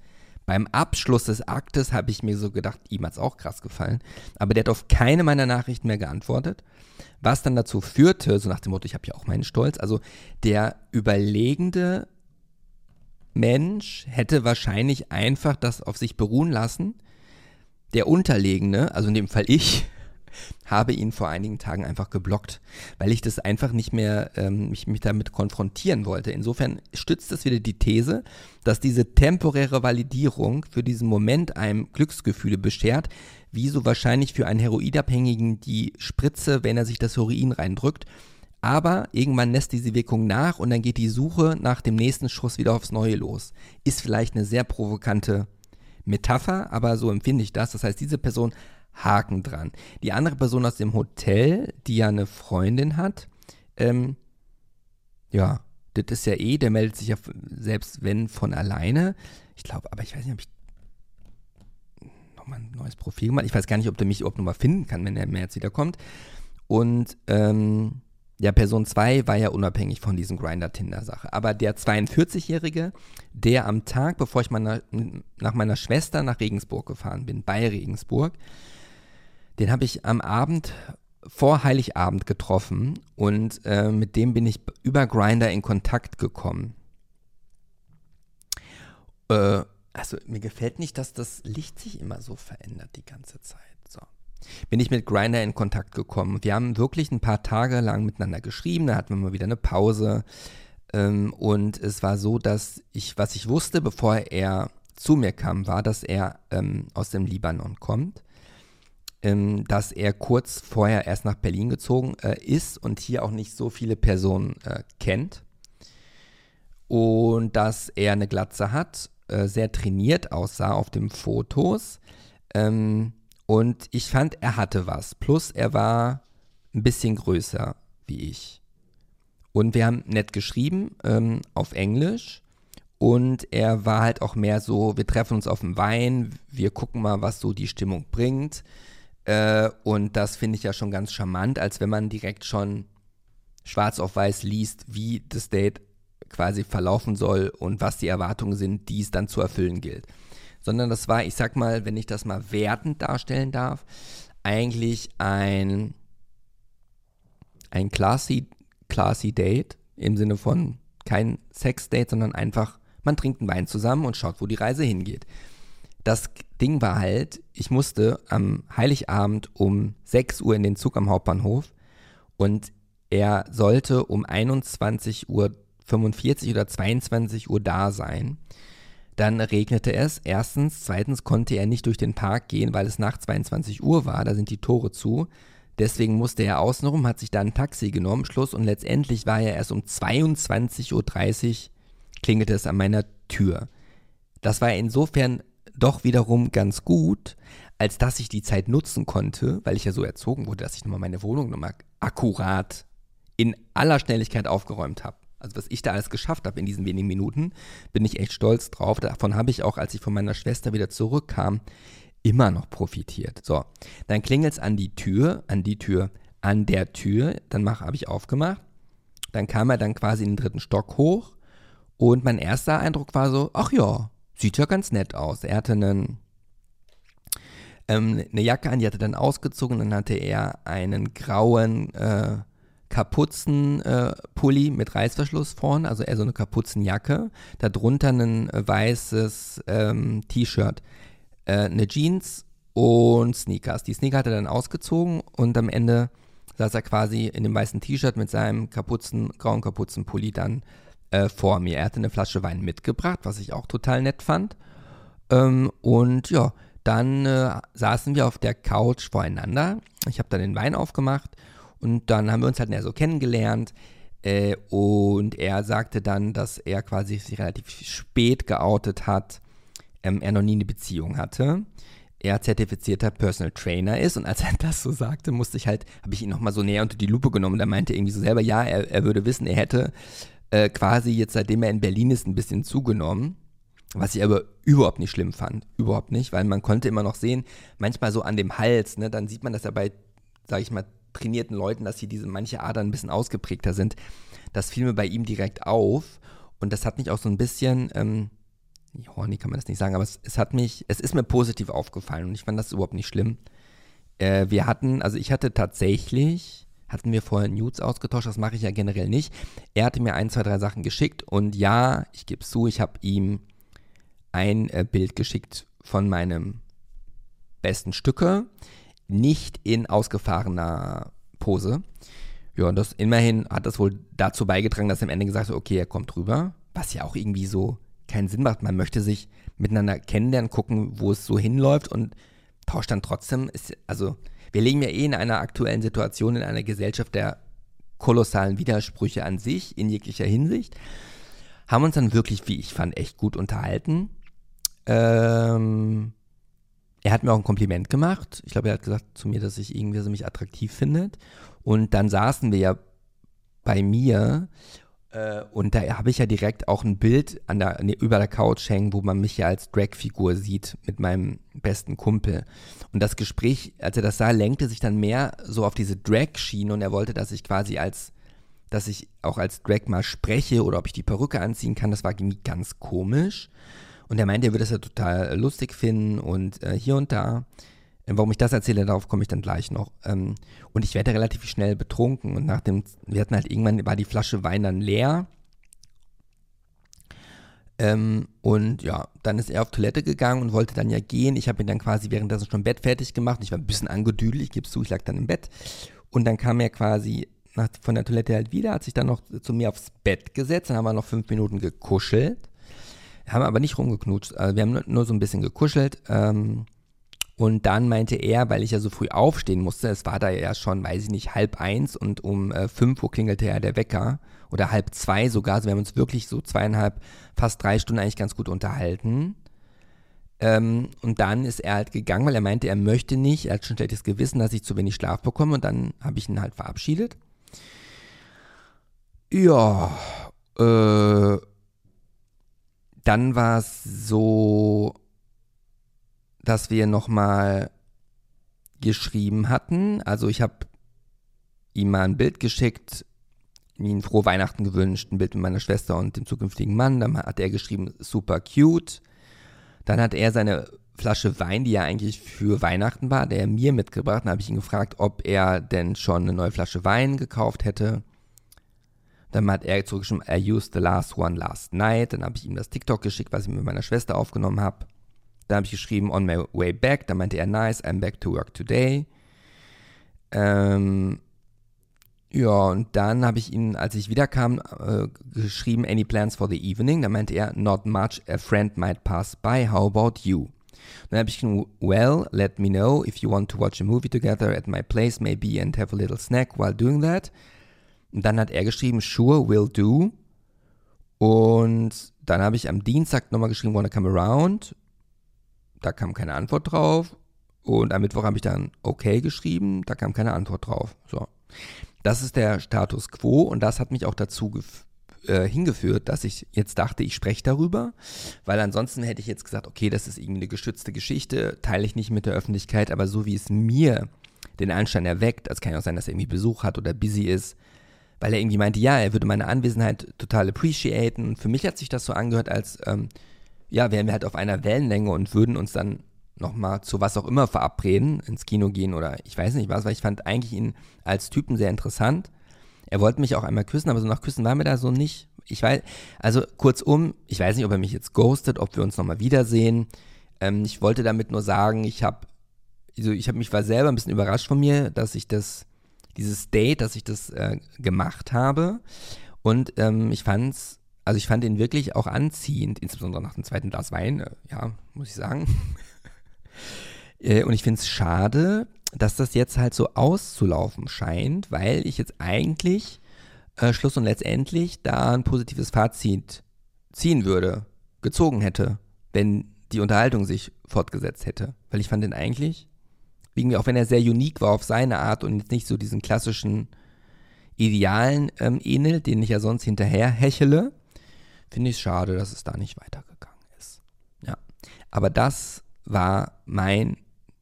beim Abschluss des Aktes habe ich mir so gedacht, ihm hat es auch krass gefallen. Aber der hat auf keine meiner Nachrichten mehr geantwortet. Was dann dazu führte, so nach dem Motto, ich habe ja auch meinen Stolz, also der überlegende Mensch hätte wahrscheinlich einfach das auf sich beruhen lassen. Der Unterlegene, also in dem Fall ich, habe ihn vor einigen Tagen einfach geblockt, weil ich das einfach nicht mehr ähm, mich, mich damit konfrontieren wollte. Insofern stützt das wieder die These, dass diese temporäre Validierung für diesen Moment einem Glücksgefühle beschert, wie so wahrscheinlich für einen Heroidabhängigen die Spritze, wenn er sich das Heroin reindrückt. Aber irgendwann lässt diese Wirkung nach und dann geht die Suche nach dem nächsten Schuss wieder aufs Neue los. Ist vielleicht eine sehr provokante Metapher, aber so empfinde ich das. Das heißt, diese Person Haken dran. Die andere Person aus dem Hotel, die ja eine Freundin hat, ähm, ja, das ist ja eh, der meldet sich ja selbst wenn von alleine. Ich glaube, aber ich weiß nicht, ob ich nochmal ein neues Profil gemacht. Ich weiß gar nicht, ob der mich überhaupt nochmal finden kann, wenn er im März wiederkommt. Und ähm, ja, Person 2 war ja unabhängig von diesem Grinder-Tinder-Sache. Aber der 42-Jährige, der am Tag, bevor ich meiner, nach meiner Schwester nach Regensburg gefahren bin, bei Regensburg, den habe ich am Abend vor Heiligabend getroffen und äh, mit dem bin ich über Grinder in Kontakt gekommen. Äh, also mir gefällt nicht, dass das Licht sich immer so verändert die ganze Zeit. So. Bin ich mit Grinder in Kontakt gekommen. Wir haben wirklich ein paar Tage lang miteinander geschrieben, da hatten wir mal wieder eine Pause. Ähm, und es war so, dass ich, was ich wusste, bevor er zu mir kam, war, dass er ähm, aus dem Libanon kommt ähm, dass er kurz vorher erst nach Berlin gezogen äh, ist und hier auch nicht so viele Personen äh, kennt. Und dass er eine Glatze hat, äh, sehr trainiert aussah auf den Fotos. Ähm, und ich fand, er hatte was. Plus, er war ein bisschen größer wie ich. Und wir haben nett geschrieben ähm, auf Englisch. Und er war halt auch mehr so, wir treffen uns auf dem Wein, wir gucken mal, was so die Stimmung bringt. Äh, und das finde ich ja schon ganz charmant, als wenn man direkt schon schwarz auf weiß liest, wie das Date quasi verlaufen soll und was die Erwartungen sind, die es dann zu erfüllen gilt. Sondern das war, ich sag mal, wenn ich das mal wertend darstellen darf, eigentlich ein, ein classy, classy Date im Sinne von kein Sex-Date, sondern einfach, man trinkt einen Wein zusammen und schaut, wo die Reise hingeht. Das Ding war halt, ich musste am Heiligabend um 6 Uhr in den Zug am Hauptbahnhof und er sollte um 21.45 Uhr oder 22 Uhr da sein. Dann regnete es. Erstens. Zweitens konnte er nicht durch den Park gehen, weil es nach 22 Uhr war. Da sind die Tore zu. Deswegen musste er außenrum, hat sich dann ein Taxi genommen, Schluss. Und letztendlich war er erst um 22.30 Uhr, klingelte es an meiner Tür. Das war insofern doch wiederum ganz gut, als dass ich die Zeit nutzen konnte, weil ich ja so erzogen wurde, dass ich nochmal meine Wohnung nochmal akkurat in aller Schnelligkeit aufgeräumt habe. Also was ich da alles geschafft habe in diesen wenigen Minuten, bin ich echt stolz drauf. Davon habe ich auch, als ich von meiner Schwester wieder zurückkam, immer noch profitiert. So, dann klingelt es an die Tür, an die Tür, an der Tür. Dann habe ich aufgemacht. Dann kam er dann quasi in den dritten Stock hoch. Und mein erster Eindruck war so, ach ja, Sieht ja ganz nett aus. Er hatte einen, ähm, eine Jacke an, die hatte dann ausgezogen. Dann hatte er einen grauen, äh, Kapuzenpulli äh, mit Reißverschluss vorn, also eher so eine Kapuzenjacke. Darunter ein äh, weißes ähm, T-Shirt, äh, eine Jeans und Sneakers. Die Sneaker hat er dann ausgezogen und am Ende saß er quasi in dem weißen T-Shirt mit seinem Kapuzen, grauen Kapuzenpulli dann äh, vor mir. Er hatte eine Flasche Wein mitgebracht, was ich auch total nett fand. Ähm, und ja, dann äh, saßen wir auf der Couch voreinander. Ich habe dann den Wein aufgemacht und dann haben wir uns halt näher so kennengelernt. Äh, und er sagte dann, dass er quasi sich relativ spät geoutet hat, ähm, er noch nie eine Beziehung hatte. Er zertifizierter Personal Trainer ist und als er das so sagte, musste ich halt, habe ich ihn nochmal so näher unter die Lupe genommen. Da meinte er irgendwie so selber, ja, er, er würde wissen, er hätte äh, quasi jetzt, seitdem er in Berlin ist, ein bisschen zugenommen. Was ich aber überhaupt nicht schlimm fand. Überhaupt nicht, weil man konnte immer noch sehen, manchmal so an dem Hals, ne, dann sieht man das ja bei, sag ich mal, trainierten Leuten, dass hier diese manche Adern ein bisschen ausgeprägter sind. Das fiel mir bei ihm direkt auf und das hat mich auch so ein bisschen, ähm, horny kann man das nicht sagen, aber es, es, hat mich, es ist mir positiv aufgefallen und ich fand das überhaupt nicht schlimm. Äh, wir hatten, also ich hatte tatsächlich, hatten wir vorher Nudes ausgetauscht, das mache ich ja generell nicht. Er hatte mir ein, zwei, drei Sachen geschickt und ja, ich gebe es zu, ich habe ihm ein äh, Bild geschickt von meinem besten Stücke nicht in ausgefahrener Pose. Ja, und das immerhin hat das wohl dazu beigetragen, dass er am Ende gesagt hat, okay, er kommt rüber. Was ja auch irgendwie so keinen Sinn macht. Man möchte sich miteinander kennenlernen, gucken, wo es so hinläuft und tauscht dann trotzdem. Ist, also, wir leben ja eh in einer aktuellen Situation, in einer Gesellschaft der kolossalen Widersprüche an sich, in jeglicher Hinsicht. Haben uns dann wirklich, wie ich fand, echt gut unterhalten. Ähm, er hat mir auch ein Kompliment gemacht. Ich glaube, er hat gesagt zu mir, dass ich irgendwie so mich attraktiv findet. Und dann saßen wir ja bei mir und da habe ich ja direkt auch ein Bild an der, nee, über der Couch hängen, wo man mich ja als Drag-Figur sieht mit meinem besten Kumpel. Und das Gespräch, als er das sah, lenkte sich dann mehr so auf diese Drag-Schiene und er wollte, dass ich quasi als, dass ich auch als Drag mal spreche oder ob ich die Perücke anziehen kann. Das war ganz komisch. Und er meinte, er würde das ja total lustig finden und äh, hier und da. Warum ich das erzähle, darauf komme ich dann gleich noch. Ähm, und ich werde relativ schnell betrunken und nach dem, wir hatten halt irgendwann, war die Flasche Wein dann leer. Ähm, und ja, dann ist er auf Toilette gegangen und wollte dann ja gehen. Ich habe ihn dann quasi währenddessen schon Bett fertig gemacht. Ich war ein bisschen angedüdelt, ich gebe es zu, ich lag dann im Bett. Und dann kam er quasi nach, von der Toilette halt wieder, hat sich dann noch zu mir aufs Bett gesetzt, dann haben wir noch fünf Minuten gekuschelt haben aber nicht rumgeknutscht. Also wir haben nur so ein bisschen gekuschelt. Ähm, und dann meinte er, weil ich ja so früh aufstehen musste, es war da ja schon, weiß ich nicht, halb eins und um äh, fünf Uhr klingelte ja der Wecker oder halb zwei sogar. Also wir haben uns wirklich so zweieinhalb, fast drei Stunden eigentlich ganz gut unterhalten. Ähm, und dann ist er halt gegangen, weil er meinte, er möchte nicht, er hat schon schlechtes Gewissen, dass ich zu wenig Schlaf bekomme und dann habe ich ihn halt verabschiedet. Ja, äh, dann war es so, dass wir nochmal geschrieben hatten. Also ich habe ihm mal ein Bild geschickt, ihm frohe Weihnachten gewünscht, ein Bild mit meiner Schwester und dem zukünftigen Mann. Dann hat er geschrieben, super cute. Dann hat er seine Flasche Wein, die ja eigentlich für Weihnachten war, der er mir mitgebracht. Dann habe ich ihn gefragt, ob er denn schon eine neue Flasche Wein gekauft hätte. Dann hat er zurückgeschrieben, I used the last one last night. Dann habe ich ihm das TikTok geschickt, was ich mit meiner Schwester aufgenommen habe. Dann habe ich geschrieben, on my way back. Dann meinte er, nice, I'm back to work today. Ähm, ja, und dann habe ich ihm, als ich wiederkam, äh, geschrieben, any plans for the evening? Dann meinte er, not much, a friend might pass by, how about you? Dann habe ich geschrieben, well, let me know if you want to watch a movie together at my place maybe and have a little snack while doing that. Und dann hat er geschrieben, sure, will do. Und dann habe ich am Dienstag nochmal geschrieben, wanna come around. Da kam keine Antwort drauf. Und am Mittwoch habe ich dann okay geschrieben, da kam keine Antwort drauf. So. Das ist der Status quo und das hat mich auch dazu äh, hingeführt, dass ich jetzt dachte, ich spreche darüber, weil ansonsten hätte ich jetzt gesagt, okay, das ist irgendwie eine geschützte Geschichte, teile ich nicht mit der Öffentlichkeit, aber so wie es mir den Anschein erweckt, es kann ja auch sein, dass er irgendwie Besuch hat oder busy ist, weil er irgendwie meinte, ja, er würde meine Anwesenheit total appreciaten. Und für mich hat sich das so angehört, als ähm, ja, wären wir halt auf einer Wellenlänge und würden uns dann nochmal zu was auch immer verabreden, ins Kino gehen oder ich weiß nicht was, weil ich fand eigentlich ihn als Typen sehr interessant. Er wollte mich auch einmal küssen, aber so nach Küssen war mir da so nicht. Ich weiß, also kurzum, ich weiß nicht, ob er mich jetzt ghostet, ob wir uns nochmal wiedersehen. Ähm, ich wollte damit nur sagen, ich habe, also ich habe mich war selber ein bisschen überrascht von mir, dass ich das, dieses Date, dass ich das äh, gemacht habe. Und ähm, ich fand's, also ich fand ihn wirklich auch anziehend, insbesondere nach dem zweiten Glas Wein, äh, ja, muss ich sagen. <laughs> äh, und ich finde es schade, dass das jetzt halt so auszulaufen scheint, weil ich jetzt eigentlich äh, Schluss und letztendlich da ein positives Fazit ziehen würde, gezogen hätte, wenn die Unterhaltung sich fortgesetzt hätte. Weil ich fand den eigentlich, irgendwie, auch wenn er sehr unique war auf seine Art und jetzt nicht so diesen klassischen Idealen ähm, ähnelt, den ich ja sonst hinterher hechele, finde ich es schade, dass es da nicht weitergegangen ist. Ja. Aber das war mein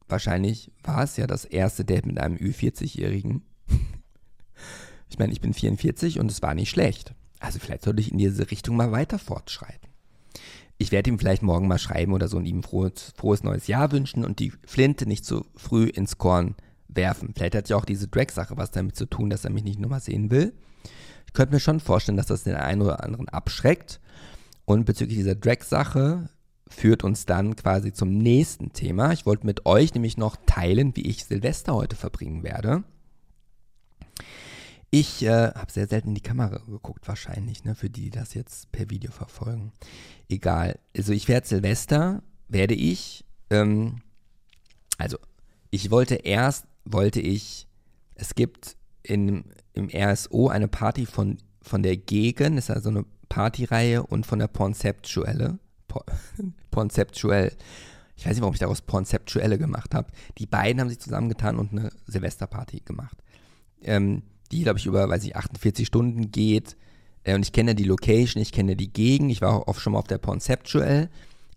wahrscheinlich war es ja das erste Date mit einem Ü40-Jährigen. <laughs> ich meine, ich bin 44 und es war nicht schlecht. Also vielleicht sollte ich in diese Richtung mal weiter fortschreiten. Ich werde ihm vielleicht morgen mal schreiben oder so und ihm frohes, frohes neues Jahr wünschen und die Flinte nicht zu früh ins Korn werfen. Vielleicht hat ja auch diese Drag-Sache was damit zu tun, dass er mich nicht nochmal sehen will. Ich könnte mir schon vorstellen, dass das den einen oder anderen abschreckt. Und bezüglich dieser Drag-Sache führt uns dann quasi zum nächsten Thema. Ich wollte mit euch nämlich noch teilen, wie ich Silvester heute verbringen werde. Ich äh, habe sehr selten in die Kamera geguckt, wahrscheinlich, ne, für die, die das jetzt per Video verfolgen. Egal. Also ich werde Silvester, werde ich, ähm, also ich wollte erst, wollte ich, es gibt in, im RSO eine Party von, von der Gegen, ist also eine Partyreihe und von der Conceptuelle. Conceptuell. <laughs> Ich weiß nicht, warum ich daraus Conceptuelle gemacht habe. Die beiden haben sich zusammengetan und eine Silvesterparty gemacht. Ähm, die, glaube ich, über, weiß ich, 48 Stunden geht. Äh, und ich kenne die Location, ich kenne die Gegend. Ich war auch schon mal auf der Conceptual.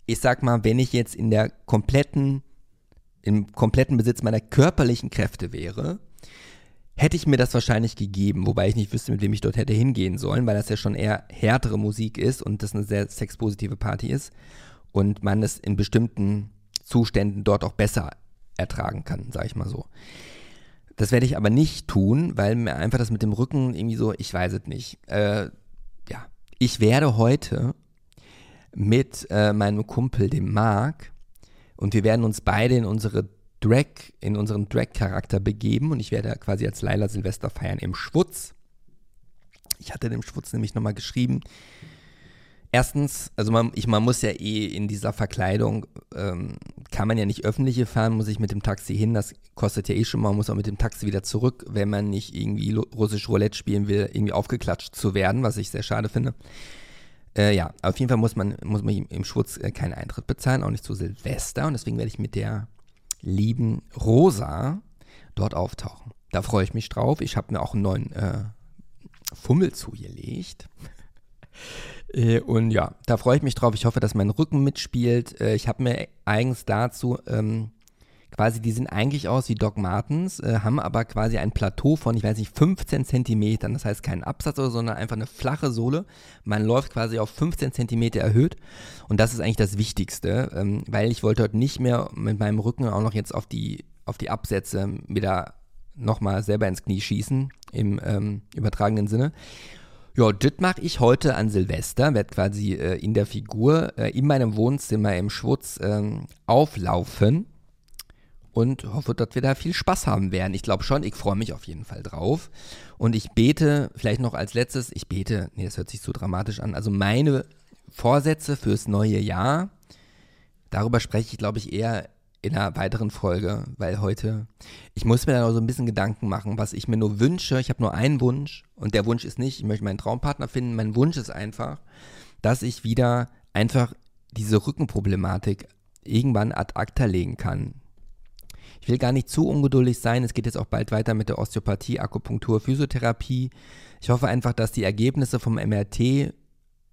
Ich sag mal, wenn ich jetzt in der kompletten, im kompletten Besitz meiner körperlichen Kräfte wäre, hätte ich mir das wahrscheinlich gegeben, wobei ich nicht wüsste, mit wem ich dort hätte hingehen sollen, weil das ja schon eher härtere Musik ist und das eine sehr sexpositive Party ist und man es in bestimmten Zuständen dort auch besser ertragen kann, sage ich mal so. Das werde ich aber nicht tun, weil mir einfach das mit dem Rücken irgendwie so, ich weiß es nicht. Äh, ja, ich werde heute mit äh, meinem Kumpel, dem Marc, und wir werden uns beide in unsere Drag, in unseren Drag-Charakter begeben und ich werde quasi als Laila Silvester feiern im Schwutz. Ich hatte dem Schwutz nämlich nochmal geschrieben. Erstens, also man, ich, man muss ja eh in dieser Verkleidung, ähm, kann man ja nicht öffentliche fahren, muss ich mit dem Taxi hin, das kostet ja eh schon mal, man muss auch mit dem Taxi wieder zurück, wenn man nicht irgendwie russisch Roulette spielen will, irgendwie aufgeklatscht zu werden, was ich sehr schade finde. Äh, ja, auf jeden Fall muss man, muss man im Schwutz äh, keinen Eintritt bezahlen, auch nicht zu Silvester und deswegen werde ich mit der lieben Rosa dort auftauchen. Da freue ich mich drauf. Ich habe mir auch einen neuen äh, Fummel zugelegt. <laughs> äh, und ja, da freue ich mich drauf. Ich hoffe, dass mein Rücken mitspielt. Äh, ich habe mir eigens dazu ähm, quasi, die sehen eigentlich aus wie Doc Martens, äh, haben aber quasi ein Plateau von, ich weiß nicht, 15 Zentimetern. Das heißt kein Absatz oder so, sondern einfach eine flache Sohle. Man läuft quasi auf 15 Zentimeter erhöht. Und das ist eigentlich das Wichtigste, ähm, weil ich wollte heute nicht mehr mit meinem Rücken auch noch jetzt auf die, auf die Absätze wieder nochmal selber ins Knie schießen, im ähm, übertragenen Sinne. Ja, das mache ich heute an Silvester, werde quasi äh, in der Figur äh, in meinem Wohnzimmer im Schwutz ähm, auflaufen und hoffe, dass wir da viel Spaß haben werden. Ich glaube schon, ich freue mich auf jeden Fall drauf. Und ich bete, vielleicht noch als letztes, ich bete, nee, das hört sich so dramatisch an, also meine Vorsätze fürs neue Jahr, darüber spreche ich, glaube ich, eher in einer weiteren Folge, weil heute, ich muss mir da noch so ein bisschen Gedanken machen, was ich mir nur wünsche. Ich habe nur einen Wunsch und der Wunsch ist nicht, ich möchte meinen Traumpartner finden. Mein Wunsch ist einfach, dass ich wieder einfach diese Rückenproblematik irgendwann ad acta legen kann. Ich will gar nicht zu ungeduldig sein. Es geht jetzt auch bald weiter mit der Osteopathie, Akupunktur, Physiotherapie. Ich hoffe einfach, dass die Ergebnisse vom MRT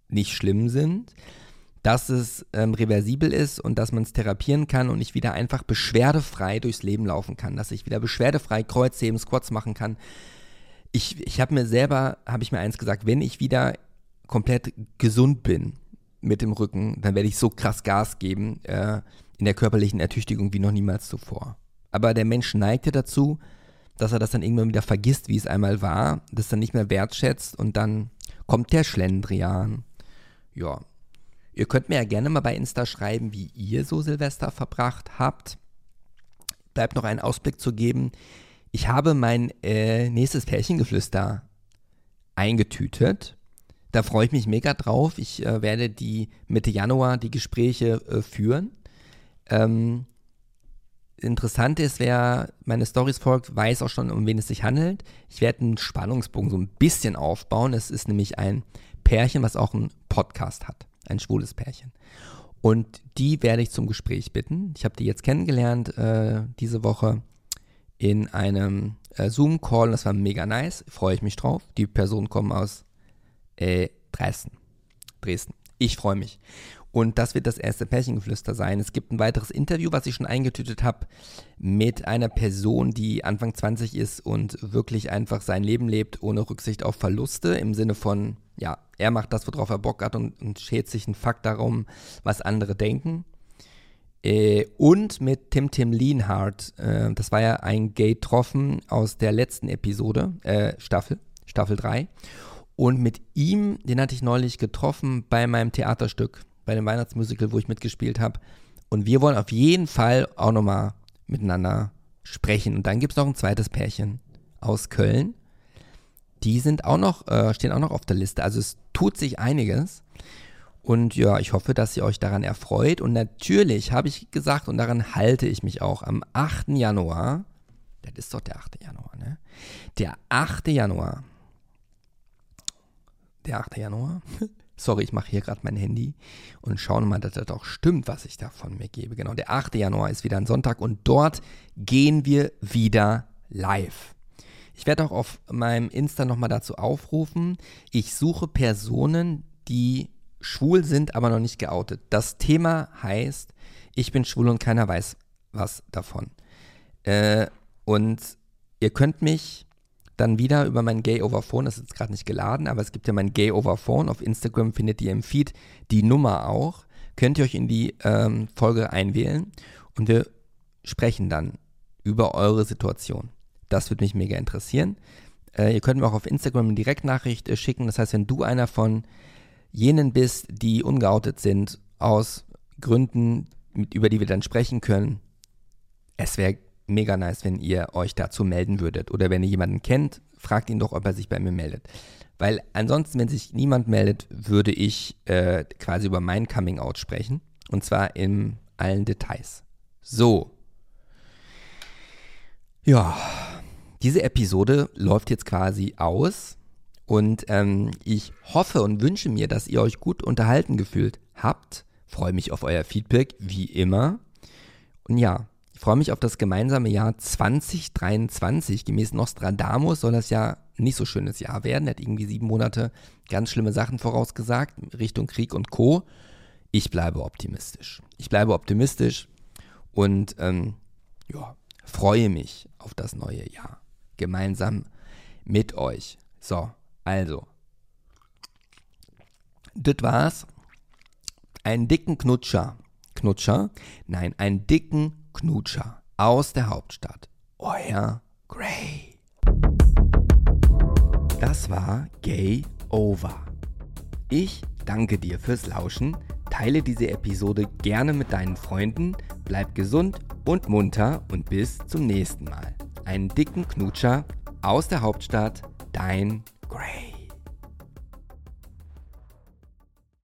nicht schlimm sind, dass es ähm, reversibel ist und dass man es therapieren kann und ich wieder einfach beschwerdefrei durchs Leben laufen kann, dass ich wieder beschwerdefrei Kreuzheben, Squats machen kann. Ich, ich habe mir selber, habe ich mir eins gesagt, wenn ich wieder komplett gesund bin mit dem Rücken, dann werde ich so krass Gas geben äh, in der körperlichen Ertüchtigung wie noch niemals zuvor. Aber der Mensch neigt ja dazu, dass er das dann irgendwann wieder vergisst, wie es einmal war, das dann nicht mehr wertschätzt und dann kommt der Schlendrian. Ja. Ihr könnt mir ja gerne mal bei Insta schreiben, wie ihr so Silvester verbracht habt. Bleibt noch einen Ausblick zu geben. Ich habe mein äh, nächstes Pärchengeflüster eingetütet. Da freue ich mich mega drauf. Ich äh, werde die Mitte Januar die Gespräche äh, führen. Ähm, interessant ist, wer meine Stories folgt, weiß auch schon, um wen es sich handelt. Ich werde einen Spannungsbogen so ein bisschen aufbauen. Es ist nämlich ein Pärchen, was auch einen Podcast hat. Ein schwules Pärchen. Und die werde ich zum Gespräch bitten. Ich habe die jetzt kennengelernt äh, diese Woche in einem äh, Zoom-Call. Das war mega nice. Freue ich mich drauf. Die Personen kommen aus äh, Dresden. Dresden. Ich freue mich. Und das wird das erste Pärchengeflüster sein. Es gibt ein weiteres Interview, was ich schon eingetütet habe, mit einer Person, die Anfang 20 ist und wirklich einfach sein Leben lebt, ohne Rücksicht auf Verluste. Im Sinne von, ja, er macht das, worauf er Bock hat und, und schert sich einen Fakt darum, was andere denken. Äh, und mit Tim Tim Lienhardt. Äh, das war ja ein Gay Troffen aus der letzten Episode, äh, Staffel, Staffel 3. Und mit ihm, den hatte ich neulich getroffen bei meinem Theaterstück bei dem Weihnachtsmusical, wo ich mitgespielt habe. Und wir wollen auf jeden Fall auch nochmal miteinander sprechen. Und dann gibt es noch ein zweites Pärchen aus Köln. Die sind auch noch, äh, stehen auch noch auf der Liste. Also es tut sich einiges. Und ja, ich hoffe, dass ihr euch daran erfreut. Und natürlich habe ich gesagt, und daran halte ich mich auch, am 8. Januar, das ist doch der 8. Januar, ne? Der 8. Januar. Der 8. Januar? <laughs> Sorry, ich mache hier gerade mein Handy und schaue mal, dass das auch stimmt, was ich da von mir gebe. Genau, der 8. Januar ist wieder ein Sonntag und dort gehen wir wieder live. Ich werde auch auf meinem Insta nochmal dazu aufrufen. Ich suche Personen, die schwul sind, aber noch nicht geoutet. Das Thema heißt, ich bin schwul und keiner weiß was davon. Äh, und ihr könnt mich dann wieder über mein Gay Over Phone, das ist jetzt gerade nicht geladen, aber es gibt ja mein Gay Over Phone. Auf Instagram findet ihr im Feed die Nummer auch. Könnt ihr euch in die ähm, Folge einwählen und wir sprechen dann über eure Situation. Das würde mich mega interessieren. Äh, ihr könnt mir auch auf Instagram eine Direktnachricht äh, schicken. Das heißt, wenn du einer von jenen bist, die ungeoutet sind, aus Gründen, mit, über die wir dann sprechen können, es wäre mega nice, wenn ihr euch dazu melden würdet. Oder wenn ihr jemanden kennt, fragt ihn doch, ob er sich bei mir meldet. Weil ansonsten, wenn sich niemand meldet, würde ich äh, quasi über mein Coming Out sprechen. Und zwar in allen Details. So. Ja, diese Episode läuft jetzt quasi aus. Und ähm, ich hoffe und wünsche mir, dass ihr euch gut unterhalten gefühlt habt. Freue mich auf euer Feedback, wie immer. Und ja, ich freue mich auf das gemeinsame Jahr 2023. Gemäß Nostradamus soll das ja nicht so schönes Jahr werden. Er hat irgendwie sieben Monate ganz schlimme Sachen vorausgesagt, Richtung Krieg und Co. Ich bleibe optimistisch. Ich bleibe optimistisch und ähm, ja, freue mich auf das neue Jahr. Gemeinsam mit euch. So, also. Das war's. Einen dicken Knutscher. Knutscher? Nein, einen dicken Knutscher aus der Hauptstadt. Euer Gray. Das war Gay Over. Ich danke dir fürs Lauschen. Teile diese Episode gerne mit deinen Freunden. Bleib gesund und munter und bis zum nächsten Mal. Einen dicken Knutscher aus der Hauptstadt, dein Gray.